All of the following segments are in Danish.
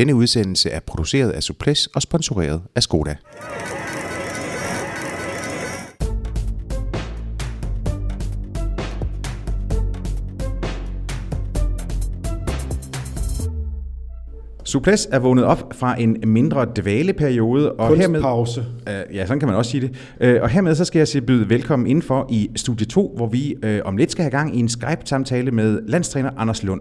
Denne udsendelse er produceret af Suples og sponsoreret af Skoda. Suples er vågnet op fra en mindre dvaleperiode. Og Kunstpause. Hermed, øh, ja, sådan kan man også sige det. Øh, og hermed så skal jeg sige byde velkommen indenfor i studie 2, hvor vi øh, om lidt skal have gang i en Skype-samtale med landstræner Anders Lund.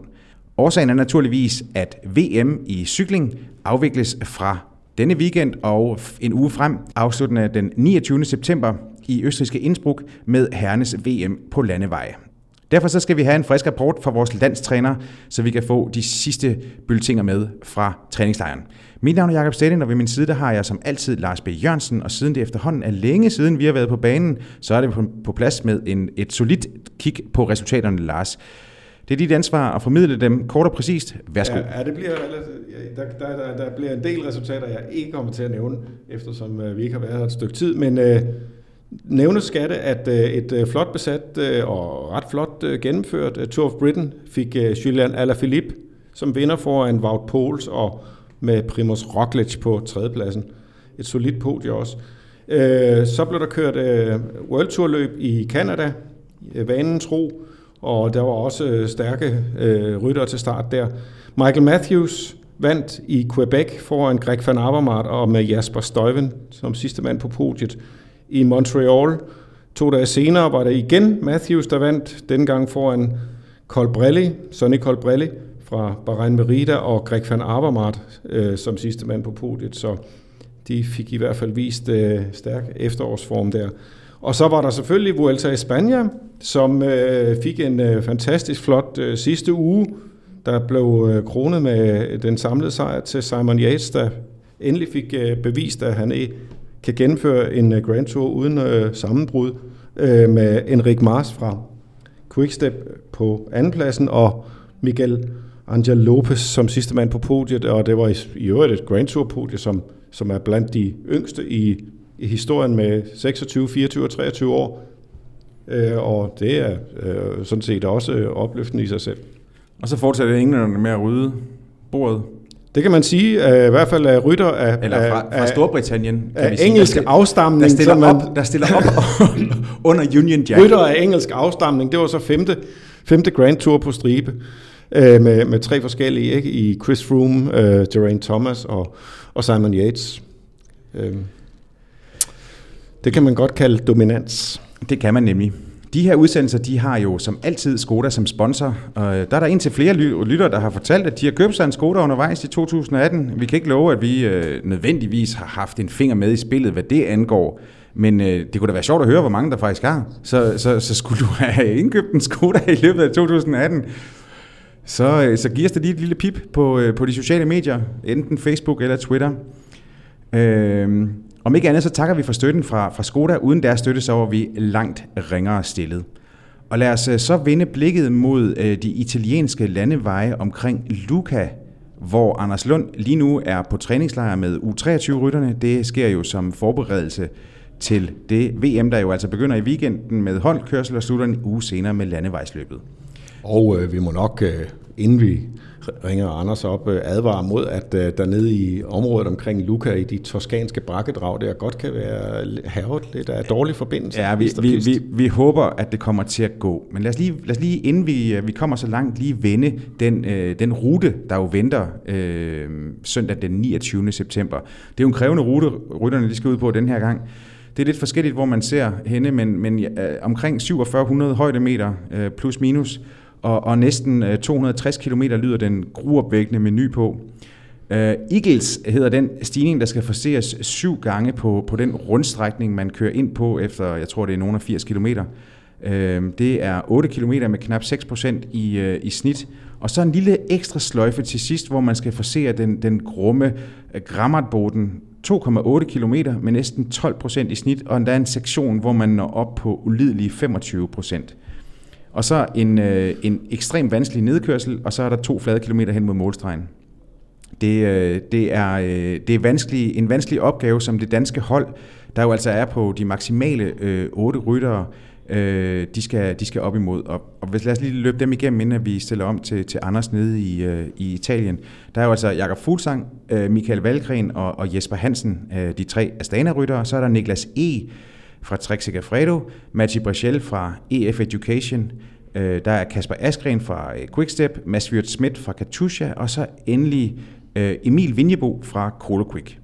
Årsagen er naturligvis, at VM i cykling afvikles fra denne weekend og en uge frem, afsluttende den 29. september i østrigske Innsbruck med herrenes VM på landeveje. Derfor så skal vi have en frisk rapport fra vores landstræner, så vi kan få de sidste byltinger med fra træningslejren. Mit navn er Jakob Stedin, og ved min side der har jeg som altid Lars B. Jørgensen, og siden det efterhånden er længe siden, vi har været på banen, så er det på plads med en, et solidt kig på resultaterne, Lars. Det er dit ansvar at formidle dem kort og præcist. Værsgo. Ja, ja det bliver, der, der, der, der bliver en del resultater, jeg ikke kommer til at nævne, eftersom øh, vi ikke har været her et stykke tid, men øh, Nævnes skal det, at øh, et øh, flot besat øh, og ret flot øh, gennemført øh, Tour of Britain fik Julian Alaphilippe som vinder foran Wout Poels og med Primoz Roglic på tredjepladsen. Et solidt podie også. Så blev der kørt World Tour løb i Canada, vanen tro, og der var også øh, stærke øh, rytter til start der. Michael Matthews vandt i Quebec foran Greg van Avermaet og med Jasper Stuyven som sidste mand på podiet i Montreal. To dage senere var det igen Matthews, der vandt, denne gang foran Colbrelli, Sonny Colbrelli fra Bahrain Merida og Greg van Avermaet øh, som sidste mand på podiet, så de fik i hvert fald vist øh, stærk efterårsform der. Og så var der selvfølgelig Vuelta i Spanien, som øh, fik en øh, fantastisk flot øh, sidste uge, der blev øh, kronet med den samlede sejr til Simon Yates, der endelig fik øh, bevist, at han kan gennemføre en øh, Grand Tour uden øh, sammenbrud øh, med Enric Mars fra Quickstep på andenpladsen og Miguel Angel Lopez som sidste mand på podiet, og det var i, i øvrigt et Grand Tour podie, som, som er blandt de yngste i, i historien med 26, 24 og 23 år. Uh, og det er uh, sådan set også uh, opløftende i sig selv. Og så fortsætter englænderne med at rydde bordet det kan man sige, uh, i hvert fald af rytter af, Eller fra, fra Storbritannien, kan af vi sige, engelsk der, afstamning. Der stiller, man, op, der stiller op under Union Jack. Rytter af engelsk afstamning, det var så femte, femte Grand Tour på stribe, uh, med, med tre forskellige, ikke? i Chris Froome, uh, Geraint Thomas og, og Simon Yates. Uh, det kan man godt kalde dominans. Det kan man nemlig. De her udsendelser, de har jo som altid Skoda som sponsor. Og øh, der er der indtil flere lyttere, der har fortalt, at de har købt sig en Skoda undervejs i 2018. Vi kan ikke love, at vi øh, nødvendigvis har haft en finger med i spillet, hvad det angår. Men øh, det kunne da være sjovt at høre, hvor mange der faktisk har. Så, så, så skulle du have indkøbt en Skoda i løbet af 2018, så, øh, så giver os da lige et lille pip på, øh, på de sociale medier, enten Facebook eller Twitter. Øh, om ikke andet, så takker vi for støtten fra, fra Skoda. Uden deres støtte, så var vi langt ringere stillet. Og lad os øh, så vende blikket mod øh, de italienske landeveje omkring Luca, hvor Anders Lund lige nu er på træningslejr med U23-rytterne. Det sker jo som forberedelse til det VM, der jo altså begynder i weekenden med holdkørsel og slutter en uge senere med landevejsløbet. Og øh, vi må nok, øh, inden vi ringer Anders op, øh, advarer mod, at øh, der nede i området omkring Luca i de toskanske brakkedrag, der godt kan være havet lidt af dårlig forbindelse. Ja, vi, vi, vi, vi håber, at det kommer til at gå. Men lad os lige, lad os lige inden vi, øh, vi kommer så langt, lige vende den, øh, den rute, der jo venter øh, søndag den 29. september. Det er jo en krævende rute, rytterne de skal ud på den her gang. Det er lidt forskelligt, hvor man ser henne, men, men øh, omkring 4700 højdemeter øh, plus minus, og, og næsten øh, 260 km lyder den gruopvækkende menu på. Uh, Eagles hedder den stigning, der skal forseres syv gange på, på den rundstrækning, man kører ind på efter, jeg tror det er nogen af 80 km. Uh, det er 8 km med knap 6% i, uh, i snit. Og så en lille ekstra sløjfe til sidst, hvor man skal forsere den, den grumme Grammatboden 2,8 km med næsten 12% i snit, og endda en sektion, hvor man når op på ulidelige 25%. Og så en, øh, en ekstremt vanskelig nedkørsel, og så er der to flade kilometer hen mod målstregen. Det, øh, det, er, øh, det er vanskelig, en vanskelig opgave, som det danske hold, der jo altså er på de maksimale øh, otte ryttere, øh, de, skal, de skal op imod. Og, og hvis, lad os lige løbe dem igennem, inden vi stiller om til, til Anders nede i, øh, i Italien. Der er jo altså Jakob Fuglsang, øh, Michael Valgren og, og Jesper Hansen, øh, de tre Astana-ryttere. Så er der Niklas E fra Trek Segafredo, Maggie Brechel fra EF Education, øh, der er Kasper Askren fra øh, Quickstep, Mads Wirt Schmidt fra Katusha, og så endelig øh, Emil Vinjebo fra Coloquick.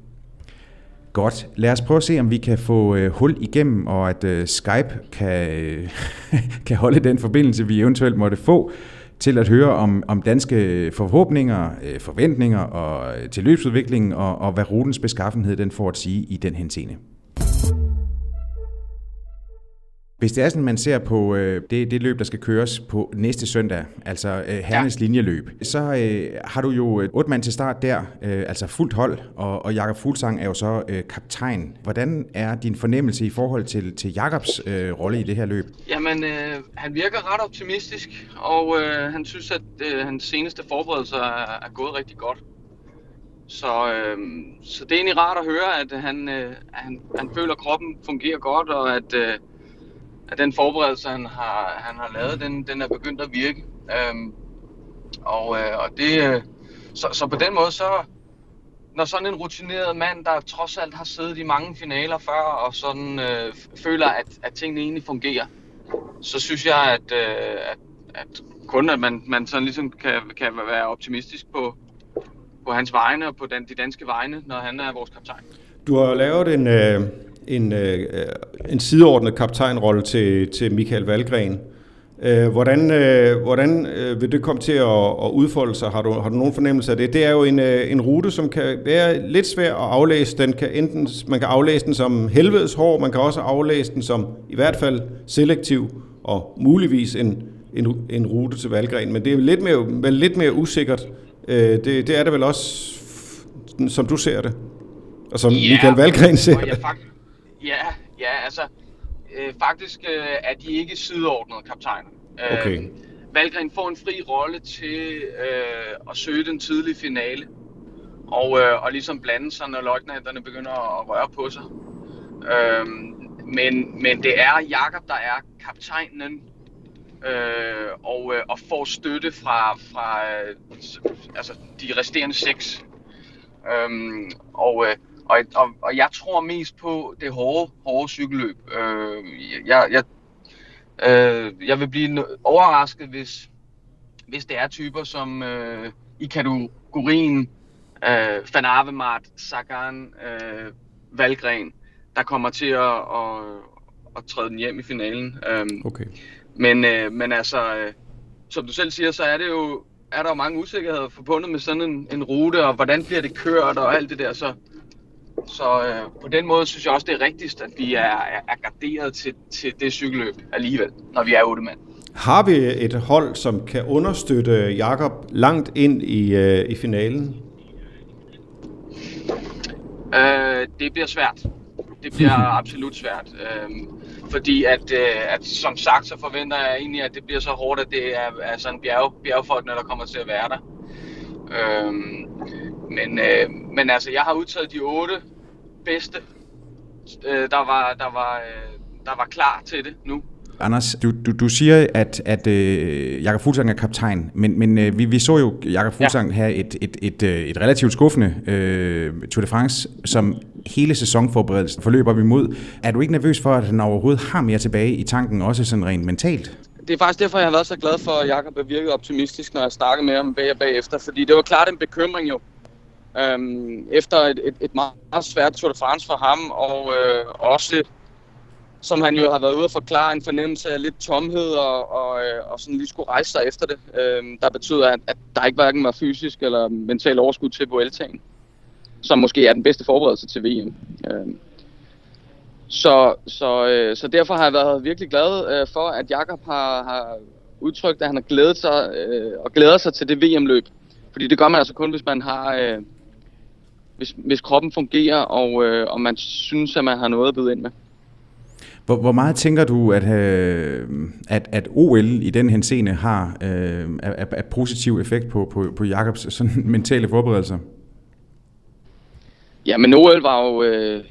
Godt. Lad os prøve at se, om vi kan få øh, hul igennem, og at øh, Skype kan, øh, kan holde den forbindelse, vi eventuelt måtte få, til at høre om, om danske forhåbninger, øh, forventninger og øh, til løbsudviklingen, og, og hvad rutens beskaffenhed den får at sige i den henseende. Hvis det er sådan, man ser på øh, det, det løb, der skal køres på næste søndag, altså øh, herrenes ja. linjeløb, så øh, har du jo et otte mand til start der, øh, altså fuldt hold, og, og Jakob Fuglsang er jo så øh, kaptajn. Hvordan er din fornemmelse i forhold til, til Jakobs øh, rolle i det her løb? Jamen, øh, han virker ret optimistisk, og øh, han synes, at øh, hans seneste forberedelser er, er gået rigtig godt. Så, øh, så det er egentlig rart at høre, at han, øh, han, han føler, at kroppen fungerer godt, og at... Øh, at den forberedelse, han har, han har lavet, den, den er begyndt at virke. Øhm, og, øh, og det, øh, så, så på den måde, så når sådan en rutineret mand, der trods alt har siddet i mange finaler før, og sådan øh, føler, at, at tingene egentlig fungerer, så synes jeg, at, øh, at, at kun at man, man sådan ligesom kan, kan være optimistisk på, på hans vegne og på den, de danske vegne, når han er vores kaptajn. Du har lavet en, øh, en, øh, en sideordnet kaptajnrolle til, til Michael Valgren. Øh, hvordan øh, hvordan øh, vil det komme til at, at udfolde sig? Har du, har du nogen fornemmelse af det? Det er jo en, øh, en rute, som kan være lidt svær at aflæse. Den kan enten, man kan aflæse den som helvedes hård, man kan også aflæse den som i hvert fald selektiv og muligvis en, en, en rute til Valgren. Men det er lidt mere, vel lidt mere usikkert. Øh, det, det er det vel også, som du ser det, og som yeah, Michael Valgren ser det. Ja, ja altså øh, faktisk øh, er de ikke sideordnede kaptajner. Øh, okay. Valgren får en fri rolle til øh, at søge den tidlige finale. Og, øh, og ligesom blande sig, når løjtnanterne begynder at røre på sig. Øh, men, men det er Jakob der er kaptajnen, øh, og, øh, og får støtte fra, fra øh, altså de resterende seks. Øh, og, øh, og, og, og jeg tror mest på det hårde, hårde cykelløb. Øh, jeg, jeg, øh, jeg vil blive overrasket, hvis, hvis det er typer som øh, i kategorien øh, Van Avermaet, Sagan, øh, Valgren, der kommer til at, at, at træde den hjem i finalen. Øh, okay. Men, øh, men altså, øh, som du selv siger, så er det jo er der jo mange usikkerheder forbundet med sådan en, en rute, og hvordan bliver det kørt og alt det der, så så øh, på den måde synes jeg også, det er rigtigst, at vi er, er, er garderet til, til det cykelløb alligevel, når vi er otte mand. Har vi et hold, som kan understøtte Jakob langt ind i, øh, i finalen? Øh, det bliver svært. Det bliver absolut svært. Øh, fordi at, øh, at som sagt, så forventer jeg egentlig, at det bliver så hårdt, at det er, er sådan bjerg, bjergfolkene, der kommer til at være der. Øh, men, øh, men altså, jeg har udtaget de otte bedste, øh, der, var, der, var, øh, der var klar til det nu. Anders, du, du, du siger, at, at øh, Jakob Fuglsang er kaptajn, men, men øh, vi, vi så jo Jakob Fuglsang ja. have et, et, et, øh, et relativt skuffende øh, Tour de France, som hele sæsonforberedelsen forløber op imod. Er du ikke nervøs for, at han overhovedet har mere tilbage i tanken, også sådan rent mentalt? Det er faktisk derfor, jeg har været så glad for, at Jakob er virket optimistisk, når jeg snakker med ham bag og bagefter, fordi det var klart en bekymring jo, Øhm, efter et, et, et meget svært Tour de France for ham, og øh, også, som han jo har været ude at forklare, en fornemmelse af lidt tomhed, og, og, øh, og sådan lige skulle rejse sig efter det, Øhm, der betyder, at, at der ikke hverken var fysisk eller mental overskud til Vueltaen, som måske er den bedste forberedelse til VM. Øhm så, så, øh, så derfor har jeg været virkelig glad øh, for, at Jakob har, har udtrykt, at han har glædet sig øh, og glæder sig til det VM-løb. Fordi det gør man altså kun, hvis man har, øh, hvis, hvis kroppen fungerer, og, øh, og man synes, at man har noget at byde ind med. Hvor, hvor meget tænker du, at, øh, at, at OL i den henseende har øh, af positiv effekt på, på, på Jakobs sådan, mentale forberedelser? Ja, men OL var jo... Øh,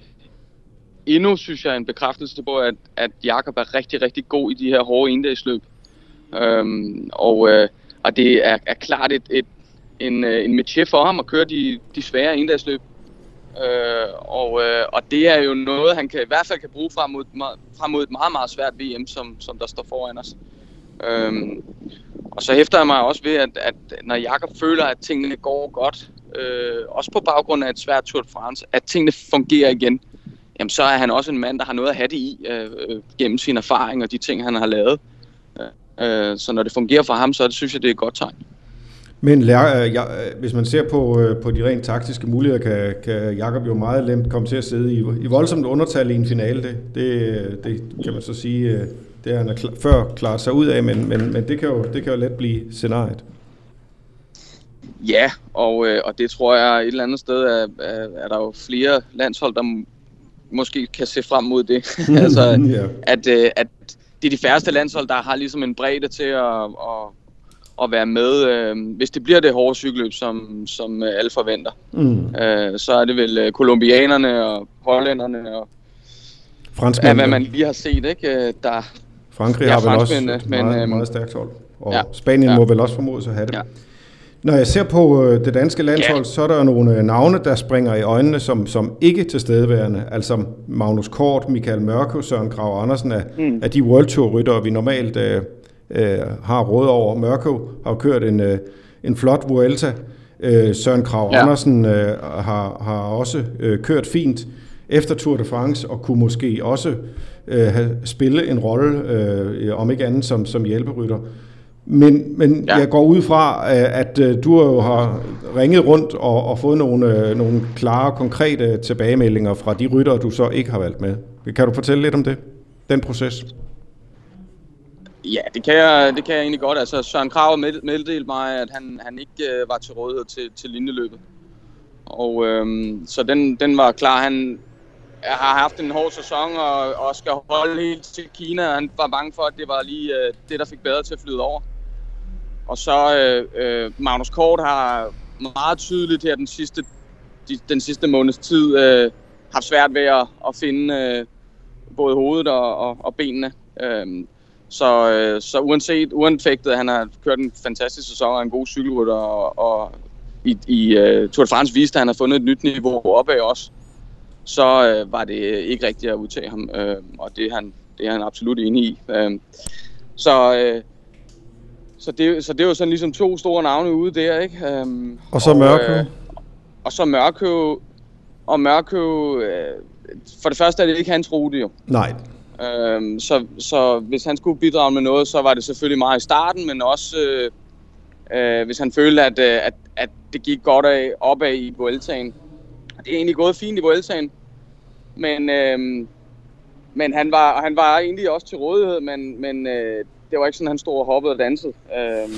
endnu, synes jeg, en bekræftelse på, at, at Jakob er rigtig, rigtig god i de her hårde endagsløb. Øhm, og, øh, og det er, er klart et, et, en, øh, en metier for ham at køre de, de svære endagsløb. Øh, og, øh, og det er jo noget, han kan, i hvert fald kan bruge frem mod, frem mod et meget, meget svært VM, som, som der står foran os. Øhm, og så hæfter jeg mig også ved, at, at når Jakob føler, at tingene går godt, øh, også på baggrund af et svært Tour de France, at tingene fungerer igen, jamen så er han også en mand, der har noget at have det i øh, øh, gennem sin erfaring og de ting, han har lavet. Øh, så når det fungerer for ham, så det, synes jeg, det er et godt tegn. Men lær, ja, hvis man ser på, øh, på de rent taktiske muligheder, kan, kan Jakob jo meget nemt komme til at sidde i, i voldsomt undertal i en finale. Det, det, det kan man så sige, øh, det har han klar, før klaret sig ud af, men, men, men det, kan jo, det kan jo let blive scenariet. Ja, og, øh, og det tror jeg et eller andet sted er, er, er der jo flere landshold, der måske kan se frem mod det. altså, ja. at, at det er de færreste landshold, der har ligesom en bredde til at, at at være med, øh, hvis det bliver det hårde cykelløb, som, som øh, alle forventer. Mm. Øh, så er det vel øh, kolumbianerne og hollænderne og Franskmændene. Ja, hvad man lige har set, ikke? Øh, der, Frankrig ja, har vel også et men, meget, øh, meget stærkt hold. Og ja, Spanien ja. må vel også formodes at have det. Ja. Når jeg ser på øh, det danske landshold, ja. så er der nogle navne, der springer i øjnene som, som ikke tilstedeværende. Altså Magnus Kort, Michael Mørke, Søren Grav Andersen er, mm. er de World Tour ryttere, vi normalt øh, øh, har råd over. Mørko har kørt en, øh, en flot Vuelta. Øh, Søren Krav ja. Andersen øh, har, har også øh, kørt fint efter Tour de France, og kunne måske også øh, have spille en rolle, øh, om ikke andet som, som hjælperytter. Men, men ja. jeg går ud fra, øh, at øh, du jo har ringet rundt og, og fået nogle, øh, nogle klare, konkrete tilbagemeldinger fra de ryttere, du så ikke har valgt med. Kan du fortælle lidt om det? Den proces? Ja, det kan jeg, det kan jeg egentlig godt. Altså, Søren Krav meddelte mig, at han, han ikke øh, var til rådighed til, til linjeløbet. Og øhm, så den, den var klar. Han har haft en hård sæson og, og skal holde helt til Kina. Han var bange for, at det var lige øh, det, der fik bedre til at flyde over. Og så øh, øh, Magnus Kort har meget tydeligt her den sidste, de, den sidste måneds tid øh, haft svært ved at, at finde øh, både hovedet og, og, og benene. Øh, så, øh, så uanset, uanfægtet, han har kørt en fantastisk sæson og en god cykelrytter, og, og i, i uh, Tour de France viste, at han har fundet et nyt niveau opad også, så øh, var det ikke rigtigt at udtage ham, øh, og det er, han, det er han absolut enig i. Øh, så, øh, så, det, så det er jo sådan ligesom to store navne ude der, ikke? Um, og så Mørkø. Uh, og så Mørkø, og Mørkø, uh, for det første er det ikke hans rute jo. Nej. Øhm, så, så hvis han skulle bidrage med noget, så var det selvfølgelig meget i starten, men også øh, øh, hvis han følte, at, øh, at, at det gik godt af, opad i Vueltaen. Det er egentlig gået fint i Vueltaen, men, øh, men han, var, han var egentlig også til rådighed, men, men øh, det var ikke sådan, han stod og hoppede og dansede. Øh,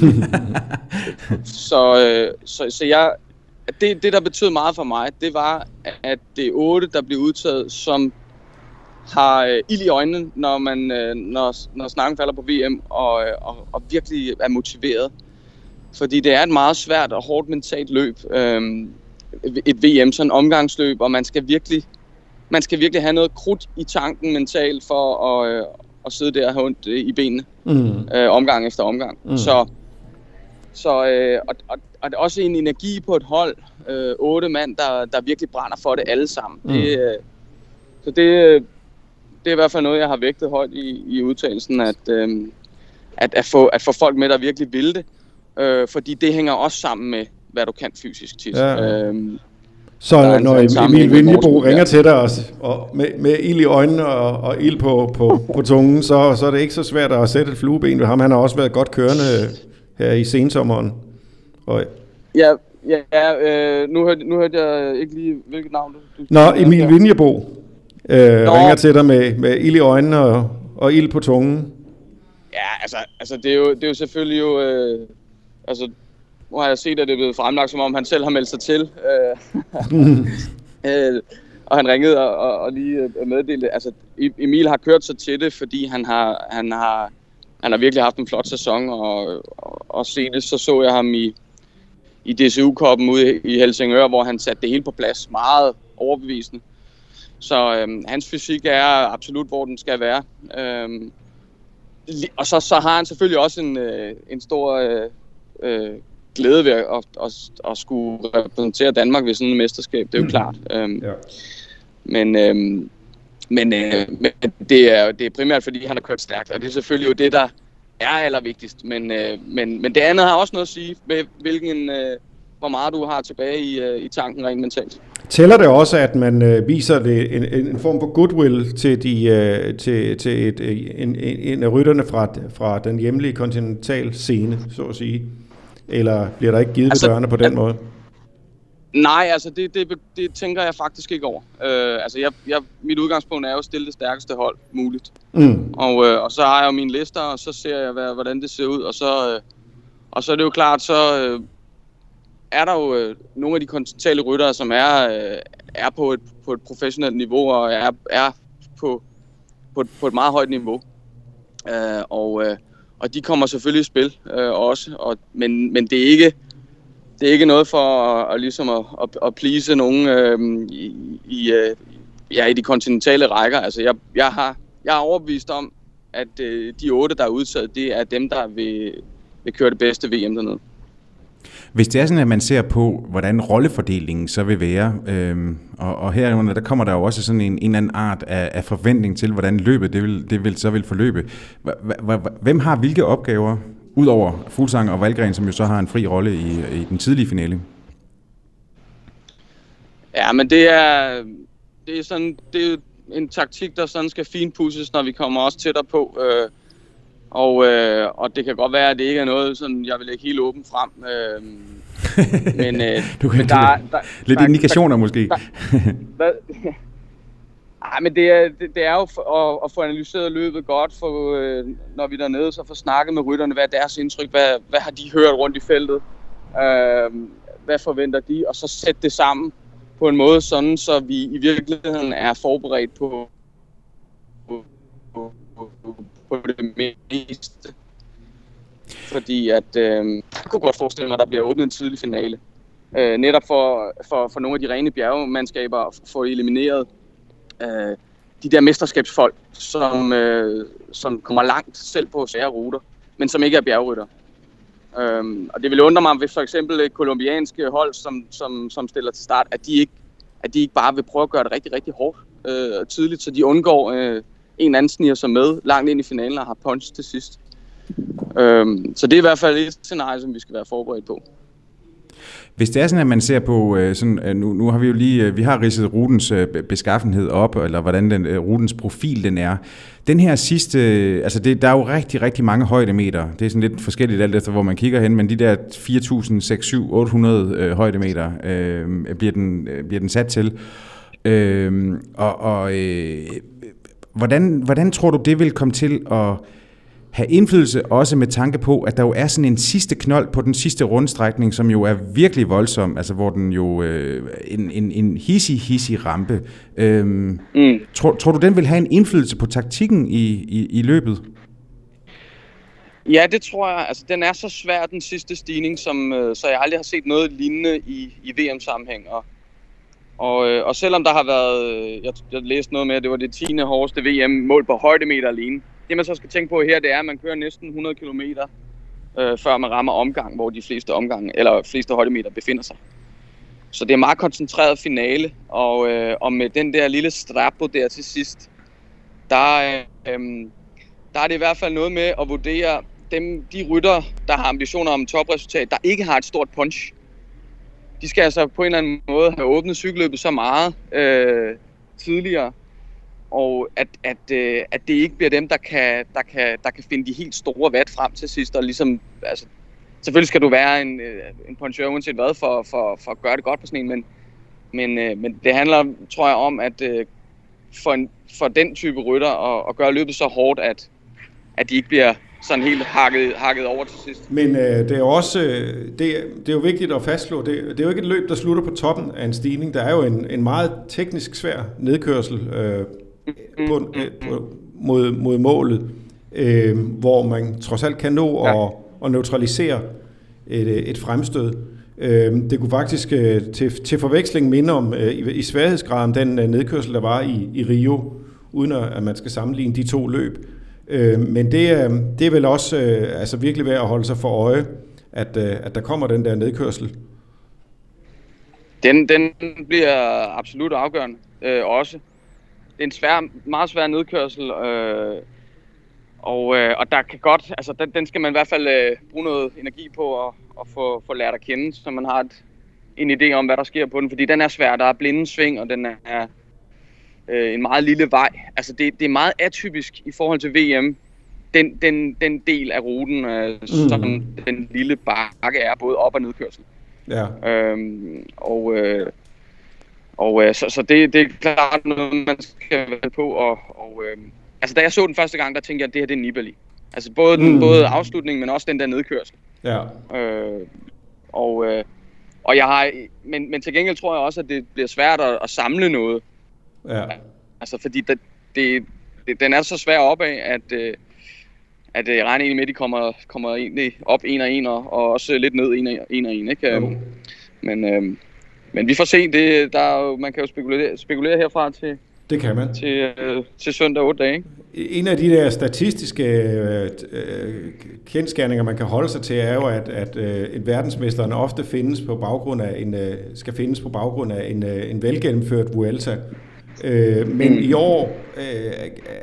så, øh, så, så jeg, det, det, der betød meget for mig, det var, at det er otte, der blev udtaget som har øh, ild i øjnene, når, man, øh, når, når snakken falder på VM, og, øh, og, og virkelig er motiveret. Fordi det er et meget svært og hårdt mentalt løb, øh, et VM, sådan en omgangsløb, og man skal virkelig, man skal virkelig have noget krudt i tanken mentalt for at, øh, at sidde der og have ondt i benene, mm. øh, omgang efter omgang. Mm. Så, så øh, og, og, og også en energi på et hold, øh, otte mand, der, der virkelig brænder for det alle sammen. Mm. Det, øh, så det, det er i hvert fald noget, jeg har vægtet højt i, i udtalelsen, at, øh, at, at, få, at få folk med, der virkelig vil det. Øh, fordi det hænger også sammen med, hvad du kan fysisk tit. Ja. Øhm, så når Emil Vinjebo ringer til dig og, og med, med ild i øjnene og, og ild på, på, på tungen, så, så er det ikke så svært at sætte et flueben ved ham. Han har også været godt kørende her i sensommeren. Og, ja, ja øh, nu, hørte, nu hørte jeg ikke lige, hvilket navn du... du Nå, Emil Vinjebo øh, ringer til dig med, med ild i øjnene og, og ild på tungen. Ja, altså, altså det, er jo, det er jo selvfølgelig jo... Øh, altså, nu har jeg set, at det er blevet fremlagt, som om han selv har meldt sig til. Øh, øh, og han ringede og, og, og lige øh, meddelte, altså Emil har kørt sig til det, fordi han har, han har, han har virkelig haft en flot sæson, og, og, og senest så så jeg ham i, i DCU-koppen ude i Helsingør, hvor han satte det hele på plads meget overbevisende. Så øh, hans fysik er absolut, hvor den skal være. Øh, og så, så har han selvfølgelig også en, øh, en stor øh, øh, glæde ved at, at, at, skulle repræsentere Danmark ved sådan et mesterskab, det er jo mm. klart. Øhm, ja. Men, øhm, men, øh, men det, er, det er primært, fordi han har kørt stærkt, og det er selvfølgelig jo det, der er allervigtigst. Men, øh, men, men det andet har også noget at sige med, hvilken, øh, hvor meget du har tilbage i, øh, i tanken rent mentalt. Tæller det også, at man øh, viser det en, en form for goodwill til, de, øh, til, til et, en, en, en af rytterne fra, fra den hjemlige kontinental scene, så at sige? Eller bliver der ikke givet altså, dørene på den måde? Nej, altså det, det, det tænker jeg faktisk ikke over. Øh, altså jeg, jeg, mit udgangspunkt er jo at stille det stærkeste hold muligt. Mm. Og, øh, og så har jeg jo mine lister, og så ser jeg, hvad, hvordan det ser ud. Og så, øh, og så er det jo klart, så øh, er der jo øh, nogle af de kontinentale ryttere, som er, øh, er på, et, på et professionelt niveau, og er, er på, på, et, på et meget højt niveau. Øh, og, øh, og de kommer selvfølgelig i spil øh, også, og, men, men det er ikke det er ikke noget for at, at, ligesom at, at, at please nogen øh, i, i, øh, ja, i de kontinentale rækker. Altså, jeg, jeg, har, jeg er overbevist om, at øh, de otte, der er udtaget, det er dem, der vil, vil køre det bedste VM dernede. Hvis det er sådan, at man ser på, hvordan rollefordelingen så vil være, øhm, og, og herunder, der kommer der jo også sådan en, en eller anden art af, af forventning til, hvordan løbet det vil, det vil så vil forløbe. Hvem har hvilke opgaver, udover Fuglsang og Valgren, som jo så har en fri rolle i, i den tidlige finale? Ja, men det er, det er sådan, det er en taktik, der sådan skal finpusses, når vi kommer også tættere på. Øh, og, øh, og det kan godt være, at det ikke er noget, sådan, jeg vil lægge helt åbent frem. Øh, men, øh, du kan men der, der, lidt der, indikationer der, måske. Der, der, Ej, men det er, det, det er jo for, at, at få analyseret løbet godt, for, øh, når vi er dernede, så få snakket med rytterne, hvad er deres indtryk, hvad, hvad har de hørt rundt i feltet, øh, hvad forventer de, og så sætte det sammen på en måde, sådan så vi i virkeligheden er forberedt på, på, på, på det meste. Fordi at, øh, jeg kunne godt forestille mig, at der bliver åbnet en tidlig finale. Øh, netop for, for, for nogle af de rene bjergemandskaber at få elimineret øh, de der mesterskabsfolk, som, øh, som kommer langt selv på svære ruter, men som ikke er bjergrytter. Øhm, og det vil undre mig, hvis for eksempel øh, et kolumbianske hold, som, som, som stiller til start, at de, ikke, at de ikke bare vil prøve at gøre det rigtig, rigtig hårdt øh, tidligt, så de undgår øh, en anden sniger sig med langt ind i finalen og har punch til sidst. Øhm, så det er i hvert fald et scenarie, som vi skal være forberedt på. Hvis det er sådan, at man ser på, øh, sådan, øh, nu, nu har vi jo lige, øh, vi har ridset rutens beskaffenhed op, eller hvordan den, rutens profil den er. Den her sidste, altså det, der er jo rigtig, rigtig mange højdemeter. Det er sådan lidt forskelligt alt efter, hvor man kigger hen, men de der 4.000, 6, 7, 800 øh, højdemeter øh, bliver, den, øh, bliver den sat til. Øh, og og øh, hvordan, hvordan tror du, det vil komme til at have indflydelse også med tanke på, at der jo er sådan en sidste knold på den sidste rundstrækning, som jo er virkelig voldsom, altså hvor den jo øh, en, en, en hissig, hissig rampe. Øhm, mm. tror, tror du, den vil have en indflydelse på taktikken i, i, i løbet? Ja, det tror jeg. Altså, den er så svær, den sidste stigning, som, øh, så jeg aldrig har set noget lignende i, i VM-sammenhæng. Og, og, øh, og selvom der har været, øh, jeg, jeg læste noget med, at det var det 10. hårdeste VM-mål på højdemeter alene, det man så skal tænke på her, det er, at man kører næsten 100 km, øh, før man rammer omgang, hvor de fleste omgang, eller fleste højdemeter befinder sig. Så det er meget koncentreret finale, og, øh, og med den der lille strappo der til sidst, der, øh, øhm, der er det i hvert fald noget med at vurdere dem, de rytter, der har ambitioner om topresultat, der ikke har et stort punch. De skal altså på en eller anden måde have åbnet cykelløbet så meget øh, tidligere, og at, at, øh, at det ikke bliver dem, der kan, der, kan, der kan finde de helt store vat frem til sidst, og ligesom, altså, selvfølgelig skal du være en, øh, en punchør uanset hvad, for, for, for at gøre det godt på sådan en, men, men, øh, men det handler, tror jeg, om, at øh, for, en, for den type rytter at, at gøre løbet så hårdt, at, at de ikke bliver sådan helt hakket, hakket over til sidst. Men øh, det er jo også øh, det, det er jo vigtigt at fastslå, det, det er jo ikke et løb, der slutter på toppen af en stigning. Der er jo en, en meget teknisk svær nedkørsel øh, på, øh, på, mod, mod målet, øh, hvor man trods alt kan nå ja. at, at neutralisere et, et fremstød. Øh, det kunne faktisk øh, til, til forveksling minde om øh, i, i sværhedsgraden den øh, nedkørsel, der var i, i Rio, uden at, at man skal sammenligne de to løb. Øh, men det, øh, det er vel også øh, altså virkelig værd at holde sig for øje, at, øh, at der kommer den der nedkørsel. Den, den bliver absolut afgørende øh, også. Det er en svær, meget svær nedkørsel, øh, og, øh, og der kan godt, altså den, den skal man i hvert fald øh, bruge noget energi på at, at få, få lært at kende, så man har et, en idé om, hvad der sker på den, fordi den er svær. Der er blinde sving, og den er øh, en meget lille vej. Altså det, det er meget atypisk i forhold til VM, den, den, den del af ruten, øh, mm. som den lille bakke er, både op- og nedkørsel. Ja. Øhm, og øh, og øh, så, så det, det er klart noget, man skal være på. Og, og, øh, altså, da jeg så den første gang, der tænkte jeg, at det her det er Nibali. Altså både, den, mm. både afslutningen, men også den der nedkørsel. Ja. Øh, og, øh, og jeg har, men, men til gengæld tror jeg også, at det bliver svært at, at samle noget. Ja. Altså fordi det, det, det, den er så svær opad, at, øh, at jeg regner egentlig med, at de kommer, kommer egentlig op en og en, og, og også lidt ned en og en. Og en ikke? Jo. Men, øh, men vi får se. Det, der er jo, man kan jo spekulere, spekulere herfra til, det kan man. Til, øh, til søndag 8 dage. En af de der statistiske øh, kendskærninger, man kan holde sig til, er jo, at, at øh, en verdensmesteren ofte findes på baggrund af en, øh, skal findes på baggrund af en, øh, en velgennemført Vuelta. Øh, men mm. i år øh,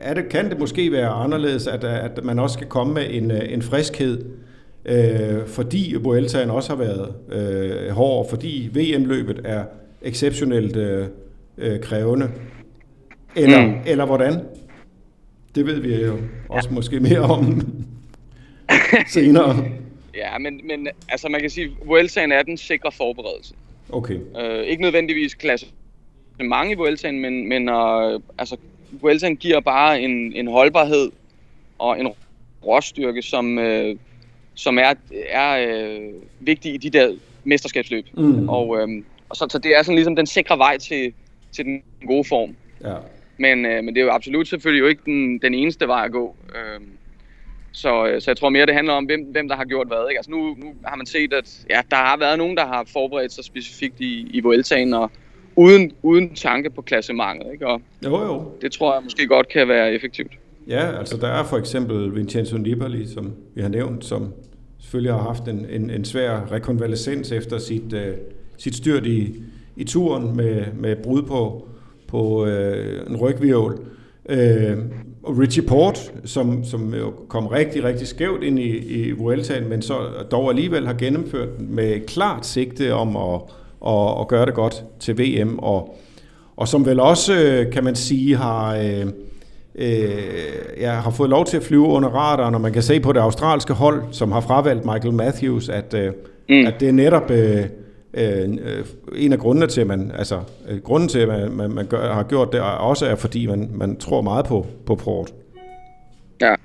er det, kan det måske være anderledes, at, at man også skal komme med en, øh, en friskhed, øh, fordi Vueltaen også har været øh, hård, fordi VM-løbet er exceptionelt øh, øh, krævende. Eller, mm. eller hvordan? Det ved vi jo også ja. måske mere om senere. Ja, men, men altså man kan sige, Vueltaen er den sikre forberedelse. Okay. Øh, ikke nødvendigvis klasse mange i Vueltaen, men, men uh, altså, Vueltaen giver bare en, en holdbarhed og en råstyrke, som, uh, som er, er uh, vigtig i de der mesterskabsløb. Mm. Og, uh, og så, så det er sådan ligesom den sikre vej til, til den gode form. Ja. Men, uh, men det er jo absolut selvfølgelig jo ikke den, den eneste vej at gå. Uh, så, så jeg tror mere, det handler om, hvem, hvem der har gjort hvad. Ikke? Altså nu, nu har man set, at ja, der har været nogen, der har forberedt sig specifikt i, i Vueltaen, og, uden, uden tanke på klassementet. Ikke? Og jo, jo. Det tror jeg måske godt kan være effektivt. Ja, altså der er for eksempel Vincenzo Nibali, som vi har nævnt, som selvfølgelig har haft en, en, en svær rekonvalescens efter sit, uh, sit styrt i, i turen med, med brud på, på uh, en rygvirvel. Uh, og Richie Port, som, som jo kom rigtig, rigtig skævt ind i, i Vueltaen, men så dog alligevel har gennemført med klart sigte om at og, og gøre det godt til VM, og, og som vel også, øh, kan man sige, har, øh, øh, ja, har fået lov til at flyve under radaren, og man kan se på det australske hold, som har fravalgt Michael Matthews, at, øh, mm. at det er netop øh, øh, en af grundene til, at man, altså, øh, grunden til, at man, man, man gør, har gjort det, også er, fordi man, man tror meget på, på Port. Ja.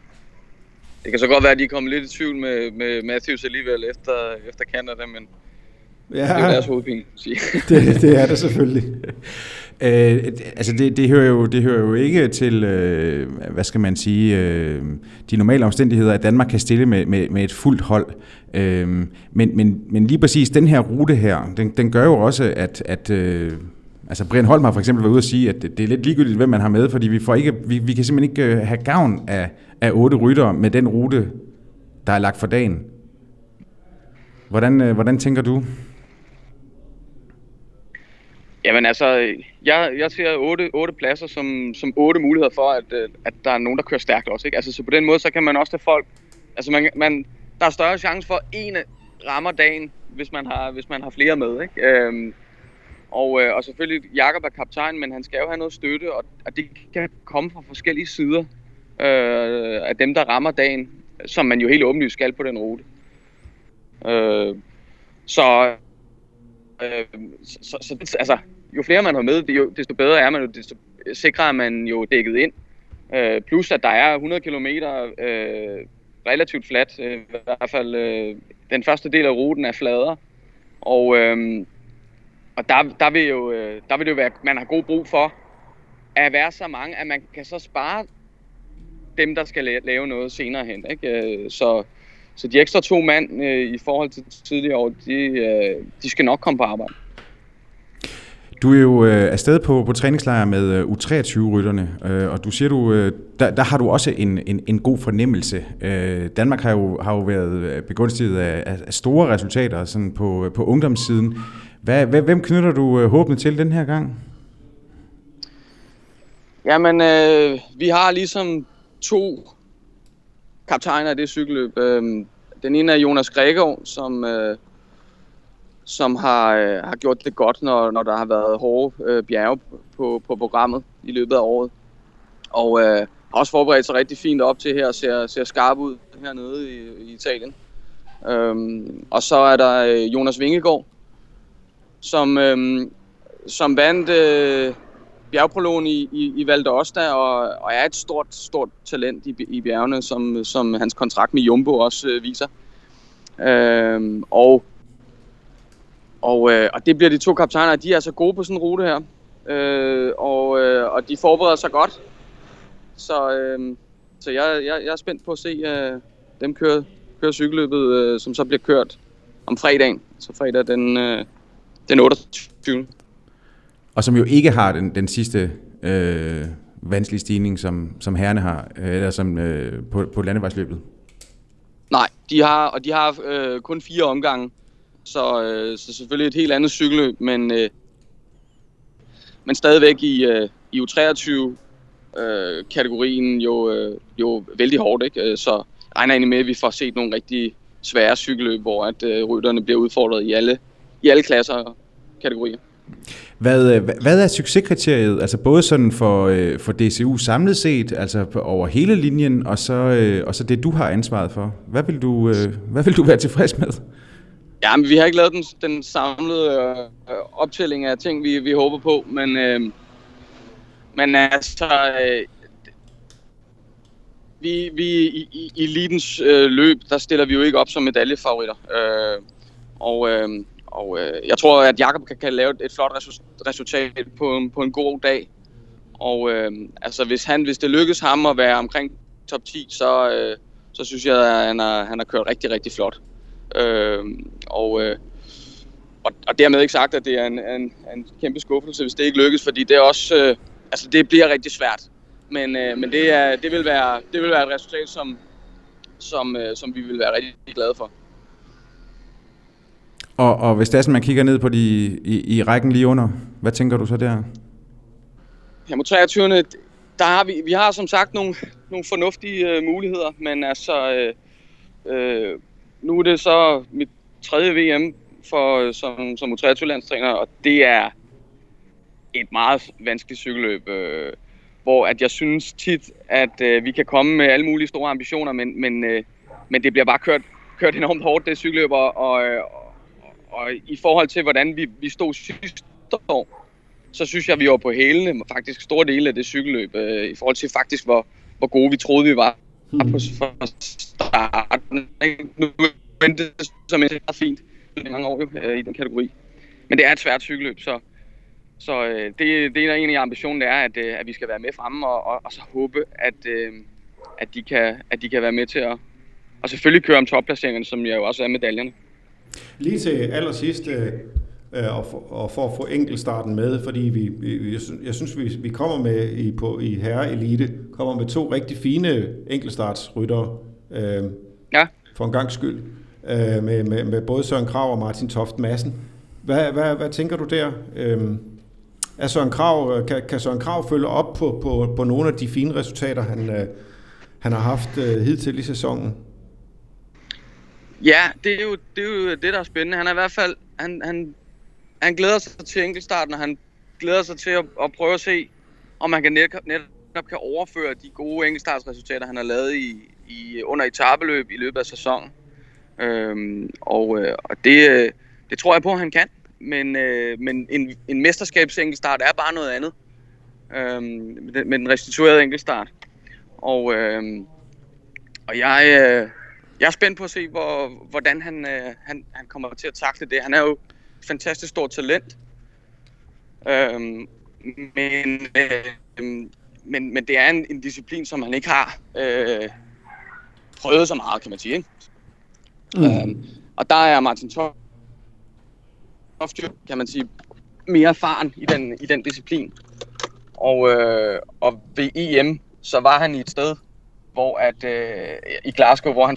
Det kan så godt være, at de kommet lidt i tvivl med, med Matthews alligevel efter, efter Canada, men Ja. Det er deres hovedpine, sige. det, det er det selvfølgelig. Øh, altså det, det, hører jo, det hører jo ikke til, øh, hvad skal man sige, øh, de normale omstændigheder, at Danmark kan stille med, med, med et fuldt hold. Øh, men, men, men lige præcis den her rute her, den, den gør jo også, at, at øh, altså Brian Holm har for eksempel været ude at sige, at det, det er lidt ligegyldigt, hvem man har med, fordi vi, får ikke, vi, vi kan simpelthen ikke øh, have gavn af, af otte rytter med den rute, der er lagt for dagen. Hvordan, øh, hvordan tænker du? Jamen altså, jeg, jeg ser otte, otte pladser som, som otte muligheder for, at, øh, at der er nogen, der kører stærkt også. Ikke? Altså, så på den måde, så kan man også tage folk... Altså, man, man, der er større chance for, at en rammer dagen, hvis man har, hvis man har flere med. Ikke? Øhm, og, øh, og selvfølgelig, Jakob er kaptajn, men han skal jo have noget støtte, og, og det kan komme fra forskellige sider øh, af dem, der rammer dagen, som man jo helt åbenlyst skal på den rute. Øh, så Øh, så, så altså, jo flere man har med, jo, desto bedre er man jo, desto sikrere er man jo dækket ind. Øh, plus at der er 100 km øh, relativt fladt, øh, i hvert fald øh, den første del af ruten er flader. Og, øh, og der, der, vil jo, øh, der vil det jo være, man har god brug for at være så mange, at man kan så spare dem, der skal lave noget senere hen. Ikke? Øh, så, så de ekstra to mand øh, i forhold til tidligere år, de, øh, de skal nok komme på arbejde. Du er jo øh, afsted på, på træningslejr med øh, U23-rytterne, øh, og du siger, du, øh, der, der har du også en, en, en god fornemmelse. Øh, Danmark har jo, har jo været øh, begunstiget af, af store resultater sådan på, på ungdomssiden. Hvad, hvem knytter du øh, håbene til den her gang? Jamen, øh, vi har ligesom to kaptajner i det cykelløb. Øh, den ene er Jonas Gregor, som, øh, som har, øh, har gjort det godt, når, når der har været hårde øh, bjerge på, på programmet i løbet af året. Og øh, har også forberedt sig rigtig fint op til her, ser, ser skarp ud hernede i, i Italien. Øhm, og så er der øh, Jonas Vingegaard, som, øh, som vandt øh, bjergprologen i, i, i Val d'Osta, og, og er et stort, stort talent i, i bjergene, som, som hans kontrakt med Jumbo også øh, viser. Øh, og, og, øh, og det bliver de to kaptajner, de er så gode på sådan en rute her. Øh, og, øh, og de forbereder sig godt. Så, øh, så jeg, jeg, jeg er spændt på at se øh, dem køre, køre cykelløbet, øh, som så bliver kørt om fredagen. Så fredag den, øh, den 28 og som jo ikke har den, den sidste øh, vanskelige stigning, som, som herrene har, øh, eller som øh, på, på landevejsløbet. Nej, de har, og de har øh, kun fire omgange, så, øh, så selvfølgelig et helt andet cykelløb, men, øh, men stadigvæk i, øh, i U23-kategorien øh, jo, øh, jo vældig hårdt, ikke? Øh, så regner egentlig med, at vi får set nogle rigtig svære cykelløb, hvor at øh, rytterne bliver udfordret i alle, i alle klasser og kategorier. Hvad, øh, hvad er succeskriteriet, altså både sådan for, øh, for DCU samlet set, altså over hele linjen, og så, øh, og så det, du har ansvaret for? Hvad vil du, hvad vil du være tilfreds med? Ja, men vi har ikke lavet den, den samlede øh, optælling af ting, vi, vi håber på, men, øh, men altså, øh, vi, vi i, i, i elitens øh, løb, der stiller vi jo ikke op som medaljefavoritter. Øh, og øh, og øh, jeg tror, at Jakob kan, kan lave et flot resultat på, en, på en god dag. Og øh, altså, hvis, han, hvis det lykkes ham at være omkring top 10, så, øh, så synes jeg, at han har, han har kørt rigtig, rigtig flot. Øh, og, øh, og, og dermed ikke sagt, at det er en, en, en kæmpe skuffelse, hvis det ikke lykkes, fordi det er også, øh, altså det bliver rigtig svært. Men, øh, men det, er, det, vil være, det vil være et resultat, som, som, øh, som vi vil være rigtig glade for. Og, og hvis det er sådan, man kigger ned på de, i, i rækken lige under, hvad tænker du så der? Ja, mod 23. Der har vi, vi har som sagt nogle, nogle fornuftige øh, muligheder, men altså, øh, øh, nu er det så mit tredje VM for, øh, som, som U23-landstræner, og det er et meget vanskeligt cykelløb, øh, hvor at jeg synes tit, at øh, vi kan komme med alle mulige store ambitioner, men, men, øh, men det bliver bare kørt, kørt enormt hårdt, det cykelløb, og, og, og i forhold til, hvordan vi, vi stod sidste år, så synes jeg, at vi var på hælene, faktisk store dele af det cykelløb, øh, i forhold til faktisk, hvor, hvor gode vi troede, vi var mm. på fra starten. Nu vendte det som er fint i mange år jo, øh, i den kategori. Men det er et svært cykelløb, så, så øh, det, det er en af ambitionen, det er, at, øh, at vi skal være med fremme, og, og, og så håbe, at, øh, at, de kan, at de kan være med til at og selvfølgelig køre om topplaceringerne, som jeg jo også er medaljerne. Lige til allersidst, øh, øh, og, for, og for at få enkeltstarten med, fordi vi, vi, jeg synes, vi, vi kommer med i, på, i herre elite, kommer med to rigtig fine enkeltstartsryttere, øh, ja. for en gang skyld, øh, med, med, med både Søren Krav og Martin Toft Madsen. Hvad, hvad, hvad tænker du der? Øh, er Søren Krav, kan, kan Søren Krav følge op på, på, på nogle af de fine resultater, han, øh, han har haft øh, hidtil i sæsonen? Ja, det er, jo, det er jo det, der er spændende. Han er i hvert fald, han, han, han glæder sig til enkeltstarten, og han glæder sig til at, at prøve at se, om man kan netop, netop kan overføre de gode enkeltstartsresultater, han har lavet i, i, under etabeløb i løbet af sæsonen. Øhm, og øh, og det, øh, det tror jeg på, at han kan. Men, øh, men en, en mesterskabsenkelstart er bare noget andet. Øhm, den, med den restituerede enkeltstart. Og, øh, og jeg, øh, jeg er spændt på at se, hvor, hvordan han, øh, han, han kommer til at takle det. Han er jo et fantastisk stort talent. Øhm, men, øh, men, men det er en, en disciplin, som han ikke har øh, prøvet så meget, kan man sige. Ikke? Mm. Øhm, og der er Martin Toft, kan man sige, mere erfaren i den, i den disciplin. Og, øh, og ved EM, så var han i et sted, hvor at, øh, i Glasgow, hvor han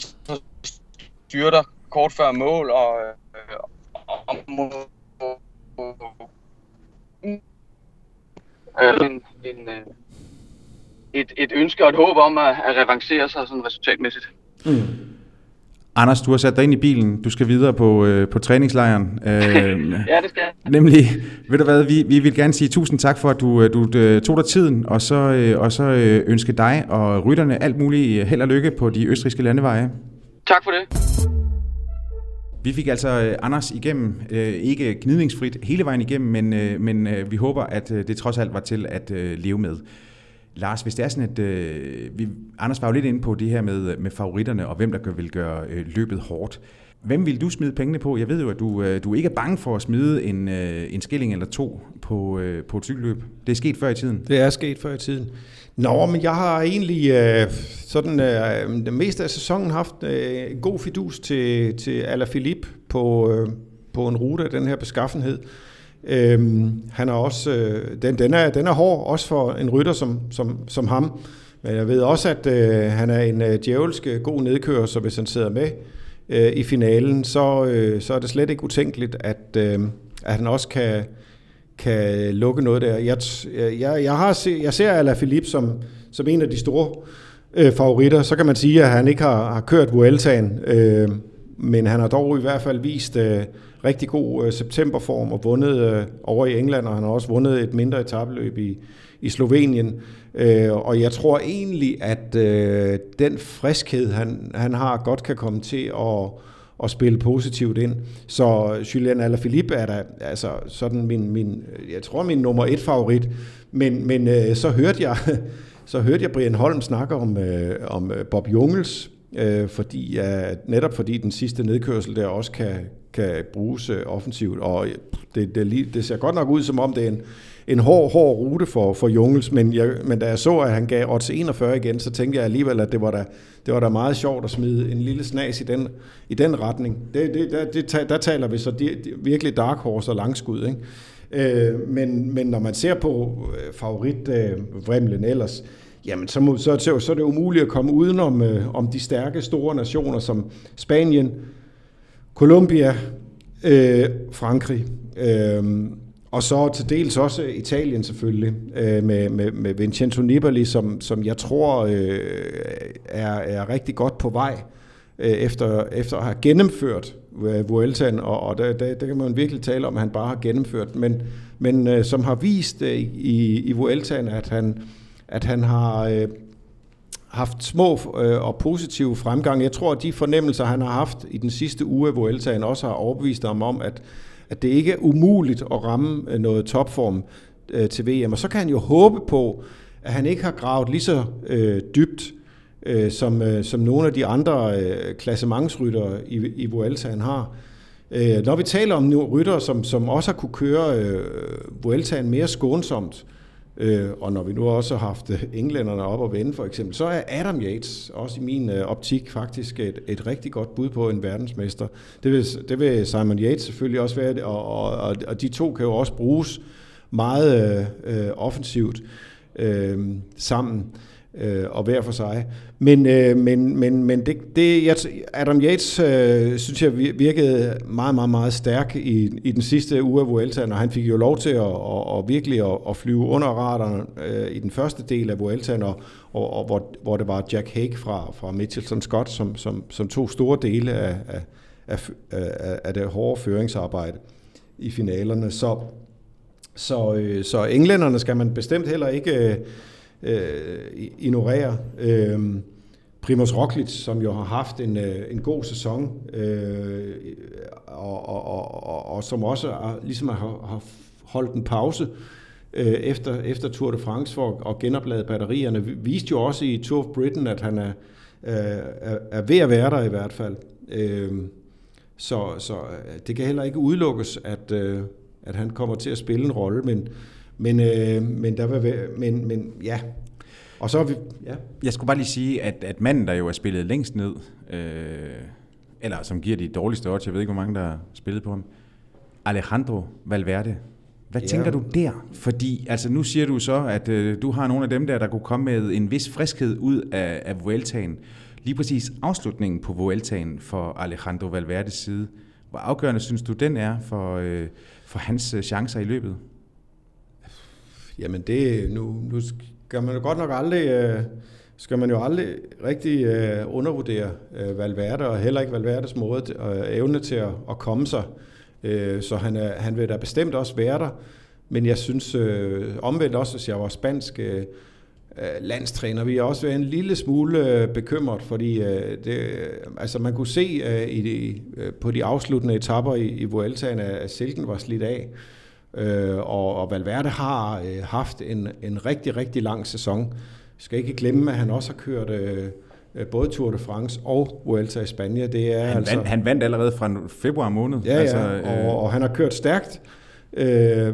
styrter kort før mål, og, øh, og, øh, en, en, øh, et, et ønske og et håb om at, at revancere sig sådan resultatmæssigt. Mm. Anders, du har sat dig ind i bilen. Du skal videre på, øh, på træningslejren. Øh, ja, det skal jeg. Nemlig, ved du hvad, vi, vi vil gerne sige tusind tak for, at du, øh, du øh, tog dig tiden, og så, øh, og så øh, ønske dig og rytterne alt muligt held og lykke på de østriske landeveje. Tak for det. Vi fik altså Anders igennem, ikke gnidningsfrit hele vejen igennem, men, men vi håber, at det trods alt var til at leve med. Lars, hvis det er sådan, at øh, vi, Anders var jo lidt inde på det her med, øh, med favoritterne, og hvem der vil gøre øh, løbet hårdt. Hvem vil du smide pengene på? Jeg ved jo, at du, øh, du ikke er bange for at smide en, øh, en skilling eller to på, øh, på et cykelløb. Det er sket før i tiden. Det er sket før i tiden. Nå, men jeg har egentlig øh, sådan øh, det meste af sæsonen haft øh, god fidus til, til Alaphilippe på, øh, på en rute af den her beskaffenhed. Øhm, han er også, øh, den, den, er, den er hård, også for en rytter som, som, som ham. Men jeg ved også, at øh, han er en øh, djævelsk øh, god nedkører, så hvis han sidder med øh, i finalen, så, øh, så er det slet ikke utænkeligt, at, øh, at han også kan, kan lukke noget der. Jeg, jeg, jeg, har se, jeg ser Alaphilippe som, som en af de store øh, favoritter. Så kan man sige, at han ikke har, har kørt Vueltaen, øh, men han har dog i hvert fald vist... Øh, rigtig god øh, septemberform og vundet øh, over i England, og han har også vundet et mindre etabløb i, i Slovenien. Øh, og jeg tror egentlig, at øh, den friskhed, han, han har, godt kan komme til at, at spille positivt ind. Så Julian Alaphilippe er da altså sådan min, min, jeg tror min nummer et favorit. Men, men øh, så hørte jeg så hørte jeg Brian Holm snakke om, øh, om øh, Bob Jungels, øh, fordi, uh, netop fordi den sidste nedkørsel der også kan, kan bruges øh, offensivt, og det, det, det ser godt nok ud som om det er en, en hård, hård rute for, for Jungels, men, jeg, men da jeg så, at han gav odds 41 igen, så tænkte jeg alligevel, at det var da, det var da meget sjovt at smide en lille snas i den, i den retning. Det, det, der, det, der taler vi så de, de, virkelig dark horse og langskud, ikke? Øh, men, men når man ser på øh, favorit øh, Vremlen ellers, jamen så, må, så, så, så er det umuligt at komme udenom øh, om de stærke store nationer som Spanien, Colombia, øh, Frankrig, øh, og så til dels også Italien selvfølgelig, øh, med, med, med Vincenzo Nibali, som, som jeg tror øh, er, er rigtig godt på vej øh, efter, efter at have gennemført øh, Vueltaen, og, og der, der, der kan man virkelig tale om, at han bare har gennemført, men, men øh, som har vist øh, i, i Vueltaen, at han at han har øh, haft små øh, og positive fremgang. Jeg tror, at de fornemmelser, han har haft i den sidste uge, af Vueltaen, også har overbevist ham om, at, at det ikke er umuligt at ramme øh, noget topform øh, til VM. Og så kan han jo håbe på, at han ikke har gravet lige så øh, dybt, øh, som, øh, som nogle af de andre øh, klassementsryttere i, i Vueltaen har. Øh, når vi taler om ryttere, som, som også har kunne køre øh, Vueltaen mere skånsomt, øh, Øh, og når vi nu også har haft øh, englænderne op og vende for eksempel, så er Adam Yates også i min øh, optik faktisk et, et rigtig godt bud på en verdensmester. Det vil, det vil Simon Yates selvfølgelig også være, og, og, og de to kan jo også bruges meget øh, øh offensivt øh, sammen øh, og hver for sig. Men, øh, men, men, men det, det, jeg, Adam Yates øh, synes jeg virkede meget, meget, meget stærk i, i den sidste uge af Vueltaen, og han fik jo lov til at, at, at virkelig at, at flyve under radaren øh, i den første del af Vueltaen, og, og, og hvor, hvor det var Jack Hake fra, fra Mitchelson Scott, som, som, som tog store dele af, af, af, af, af det hårde føringsarbejde i finalerne. Så, så, øh, så englænderne skal man bestemt heller ikke... Øh, øh, ignorere. Øh, Primoz Roglic, som jo har haft en, øh, en god sæson, øh, og, og, og, og, og som også er, ligesom har, har holdt en pause øh, efter, efter Tour de France for at genoplade batterierne, viste jo også i Tour of Britain, at han er, øh, er, er ved at være der i hvert fald. Øh, så, så øh, det kan heller ikke udelukkes, at, øh, at han kommer til at spille en rolle, men, men, øh, men, der vil være, men, men ja, og så vi, ja. Jeg skulle bare lige sige, at, at manden, der jo er spillet længst ned øh, eller som giver de dårligste odds, jeg ved ikke, hvor mange der har spillet på ham, Alejandro Valverde. Hvad Ja. ja. tænker du der? Fordi altså, nu siger du så, at øh, du har nogle af dem der, der kunne komme med en vis friskhed ud af, af Vueltaen. Lige præcis afslutningen på Vueltaen for Alejandro Valverdes side. Hvor afgørende synes du, den er for, øh, for hans øh, chancer i løbet? Jamen det, nu, nu skal man jo godt nok aldrig, øh, skal man jo aldrig rigtig øh, undervurdere øh, Valverde, og heller ikke Valverdes måde og øh, evne til at, at komme sig. Øh, så han, er, han vil da bestemt også være der. Men jeg synes øh, omvendt også, hvis jeg var spansk øh, øh landstræner, vi er også været en lille smule øh, bekymret, fordi øh, det, øh, altså man kunne se øh, i de, øh, på de afsluttende etapper i, i Vueltaen, at silken var slidt af. Øh, og, og Valverde har øh, haft en, en rigtig, rigtig lang sæson. Jeg skal ikke glemme, at han også har kørt øh, øh, både Tour de France og Vuelta i Spanien. Det er Han, altså, vandt, han vandt allerede fra februar måned. Ja, altså, ja, og, og han har kørt stærkt. Øh, øh,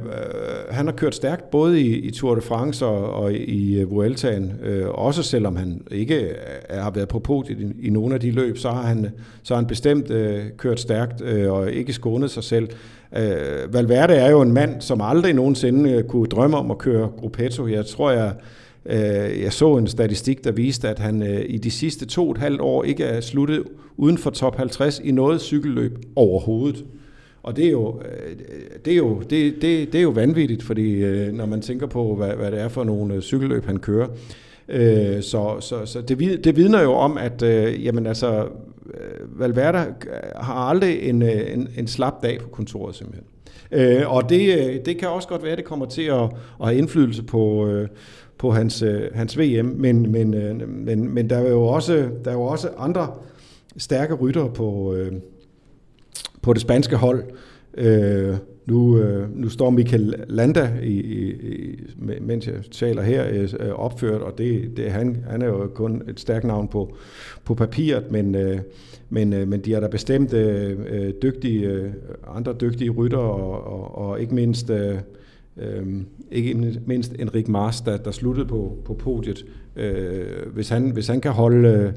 han har kørt stærkt både i, i Tour de France og, og i uh, Vueltaen. Øh, også selvom han ikke øh, har været på podiet i, i nogle af de løb, så har han, så har han bestemt øh, kørt stærkt øh, og ikke skånet sig selv. Øh, Valverde er jo en mand, som aldrig nogensinde øh, kunne drømme om at køre Gruppetto. Jeg tror, jeg, øh, jeg så en statistik, der viste, at han øh, i de sidste to og et halvt år ikke er sluttet uden for top 50 i noget cykelløb overhovedet. Og det er jo, øh, det er jo, det, det, det er jo vanvittigt, fordi øh, når man tænker på, hvad, hvad det er for nogle øh, cykelløb, han kører. Øh, så så, så det, vid- det vidner jo om, at øh, jamen altså, Øh, Valverde øh, har aldrig en, øh, en, en slap dag på kontoret simpelthen. Øh, og det, det kan også godt være, at det kommer til at, at have indflydelse på, øh, på hans, øh, hans VM, men, men, øh, men, men der er jo også, der er jo også andre stærke ryttere på, øh, på det spanske hold. Øh, nu, øh, nu står Michael Landa, i, i, i, mens jeg taler her, øh, øh opført, og det, det, han, han er jo kun et stærkt navn på, på papiret, men, øh, men, øh, men de er der bestemt øh, øh, dygtige, øh, andre dygtige rytter, og, og, og ikke mindst... Øh, Øhm, ikke mindst Enrik Mars, der, der sluttede på, på podiet. Øh, hvis, han, hvis han kan holde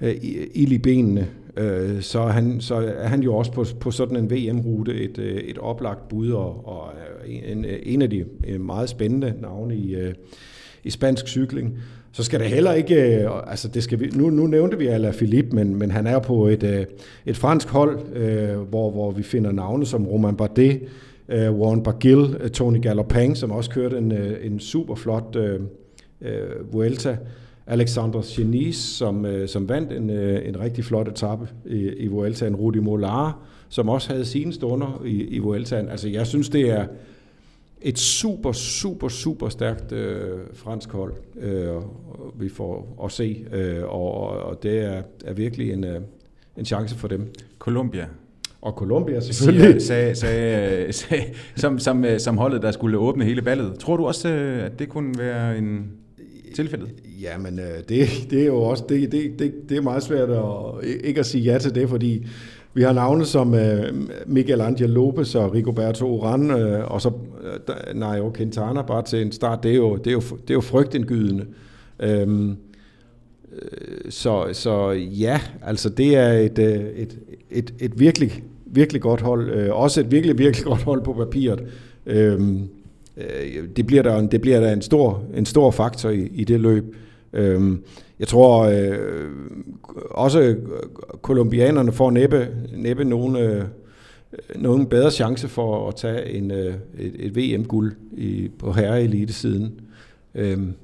øh, øh ild i benene, øh, så, han, så er han jo også på, på sådan en VM-rute et, øh, et oplagt bud, og, og en, øh, en af de øh, meget spændende navne i, i spansk cykling. Så skal det heller ikke, altså det skal vi, nu, nu nævnte vi Alain Philippe, men, men han er på et, et fransk hold, øh, hvor, hvor vi finder navne som Romain Bardet, øh, Warren Bargill, Tony Gallopang, som også kørte en, en super flot øh, Vuelta. Vuelta. Alexander Genis, som, uh, som vandt en, uh, en rigtig flot etape i, i Vueltaen. Rudi Molar, som også havde sine stunder i, i Vueltaen. Altså jeg synes, det er et super, super, super stærkt uh, fransk hold, uh, vi får at se. Uh, og, og det er, er virkelig en, uh, en chance for dem. Colombia. Og Colombia selvfølgelig. Sagde, sagde, sagde, som, som, som holdet, der skulle åbne hele ballet. Tror du også, at det kunne være en tilfælde? Jamen, øh, det, det er jo også det, det, det, det er meget svært at, ikke at sige ja til det, fordi vi har navne som øh, Miguel Angel Lopez og Rigoberto Oran, øh, og så Nairo Quintana bare til en start. Det er jo, det er jo, det er jo frygtindgydende. Øhm, så, så ja, altså det er et, et, et, et virkelig, virkelig godt hold. Også et virkelig, virkelig godt hold på papiret. Øhm, det bliver der, det bliver der en, stor, en stor faktor i, i det løb. Øhm, jeg tror øh, også kolumbianerne får næppe, næppe nogen, øh, nogen bedre chance for at tage en, øh, et, et VM-guld i, på herreelite-siden. Øhm,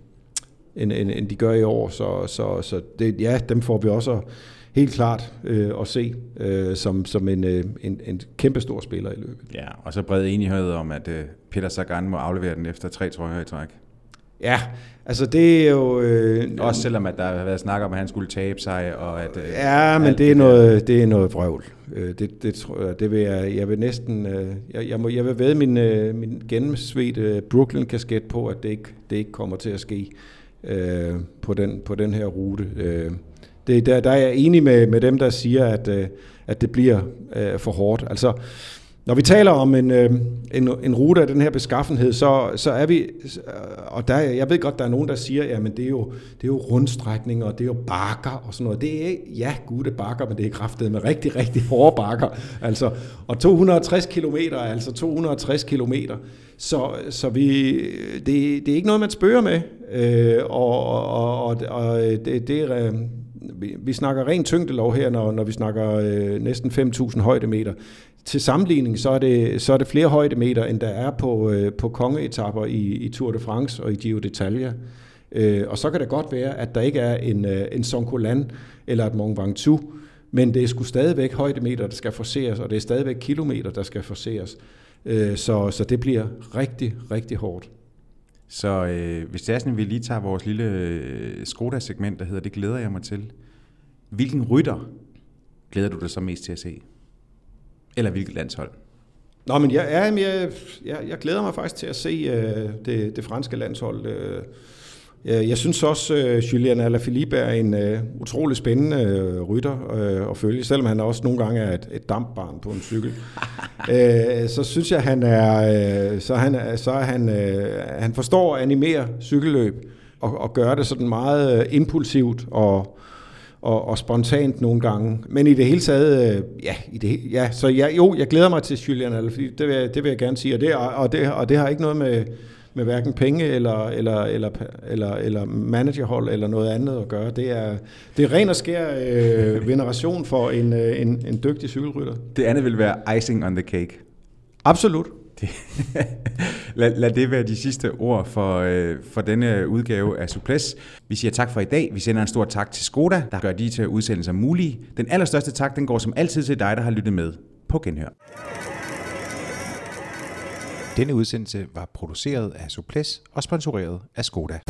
end, end, end de gør i år. Så, så, så det, ja, dem får vi også helt klart øh, at se øh, som, som en, øh, en, en kæmpe stor spiller i løbet. Ja, og så bred enighed om, at øh, Peter Sagan må aflevere den efter tre trøjer i træk. Ja, altså det er jo... Øh, Også selvom, at der har været snak om, at han skulle tabe sig, og at... Øh, ja, men det er, noget, det er noget vrøvl. Det, det, tror jeg, det vil jeg, jeg vil næsten... Jeg, jeg, må, jeg vil ved min, min gennemsvedte Brooklyn-kasket på, at det ikke, det ikke kommer til at ske øh, på, den, på den her rute. Øh, det, der, der er jeg enig med, med dem, der siger, at, øh, at det bliver øh, for hårdt. Altså, når vi taler om en, øh, en, en rute af den her beskaffenhed, så, så er vi, og der, jeg ved godt, der er nogen, der siger, at det er jo, det er jo rundstrækninger, og det er jo bakker og sådan noget. Det er, ja, gode bakker, men det er kraftet med rigtig, rigtig hårde bakker. Altså, og 260 km er altså 260 km. Så, så vi, det, det er ikke noget, man spørger med. Øh, og og, og, og det, det er, øh, vi, vi snakker ren tyngdelov her, når, når vi snakker øh, næsten 5.000 højdemeter til sammenligning, så er det, så er det flere højdemeter, end der er på, øh, på kongeetapper i, i Tour de France og i Giro d'Italia. Øh, og så kan det godt være, at der ikke er en, øh, en Sonkolan eller et Mont Ventoux, men det er sgu stadigvæk højdemeter, der skal forseres, og det er stadigvæk kilometer, der skal forseres. Øh, så, så det bliver rigtig, rigtig hårdt. Så øh, hvis det er sådan, vi lige tager vores lille øh, Skoda-segment, der hedder Det glæder jeg mig til. Hvilken rytter glæder du dig så mest til at se? Eller hvilket landshold? Nå, men jeg, jeg, jeg, jeg, jeg glæder mig faktisk til at se øh, det, det franske landshold. Øh, jeg synes også, at uh, Julian Alaphilippe er en uh, utrolig spændende uh, rytter uh, at følge, selvom han også nogle gange er et, et dampbarn på en cykel. uh, så synes jeg, han er, uh, så han, så er han, uh, han forstår at animere cykelløb og, og gøre det sådan meget uh, impulsivt og, og, og spontant nogle gange. Men i det hele taget, øh, ja, i det, ja så ja, jo, jeg glæder mig til Julian Alaphilippe, det vil, det vil jeg gerne sige, og det, og det, og det har ikke noget med, med hverken penge eller, eller, eller, eller, eller managerhold eller noget andet at gøre. Det er, det er ren og skær øh, veneration for en, øh, en, en dygtig cykelrytter. Det andet vil være icing on the cake. Absolut. Det, lad, lad det være de sidste ord for, øh, for denne udgave af Suples. Vi siger tak for i dag. Vi sender en stor tak til Skoda, der gør de til udsendelser mulige. Den allerstørste tak, den går som altid til dig, der har lyttet med. På genhør. Denne udsendelse var produceret af Suples og sponsoreret af Skoda.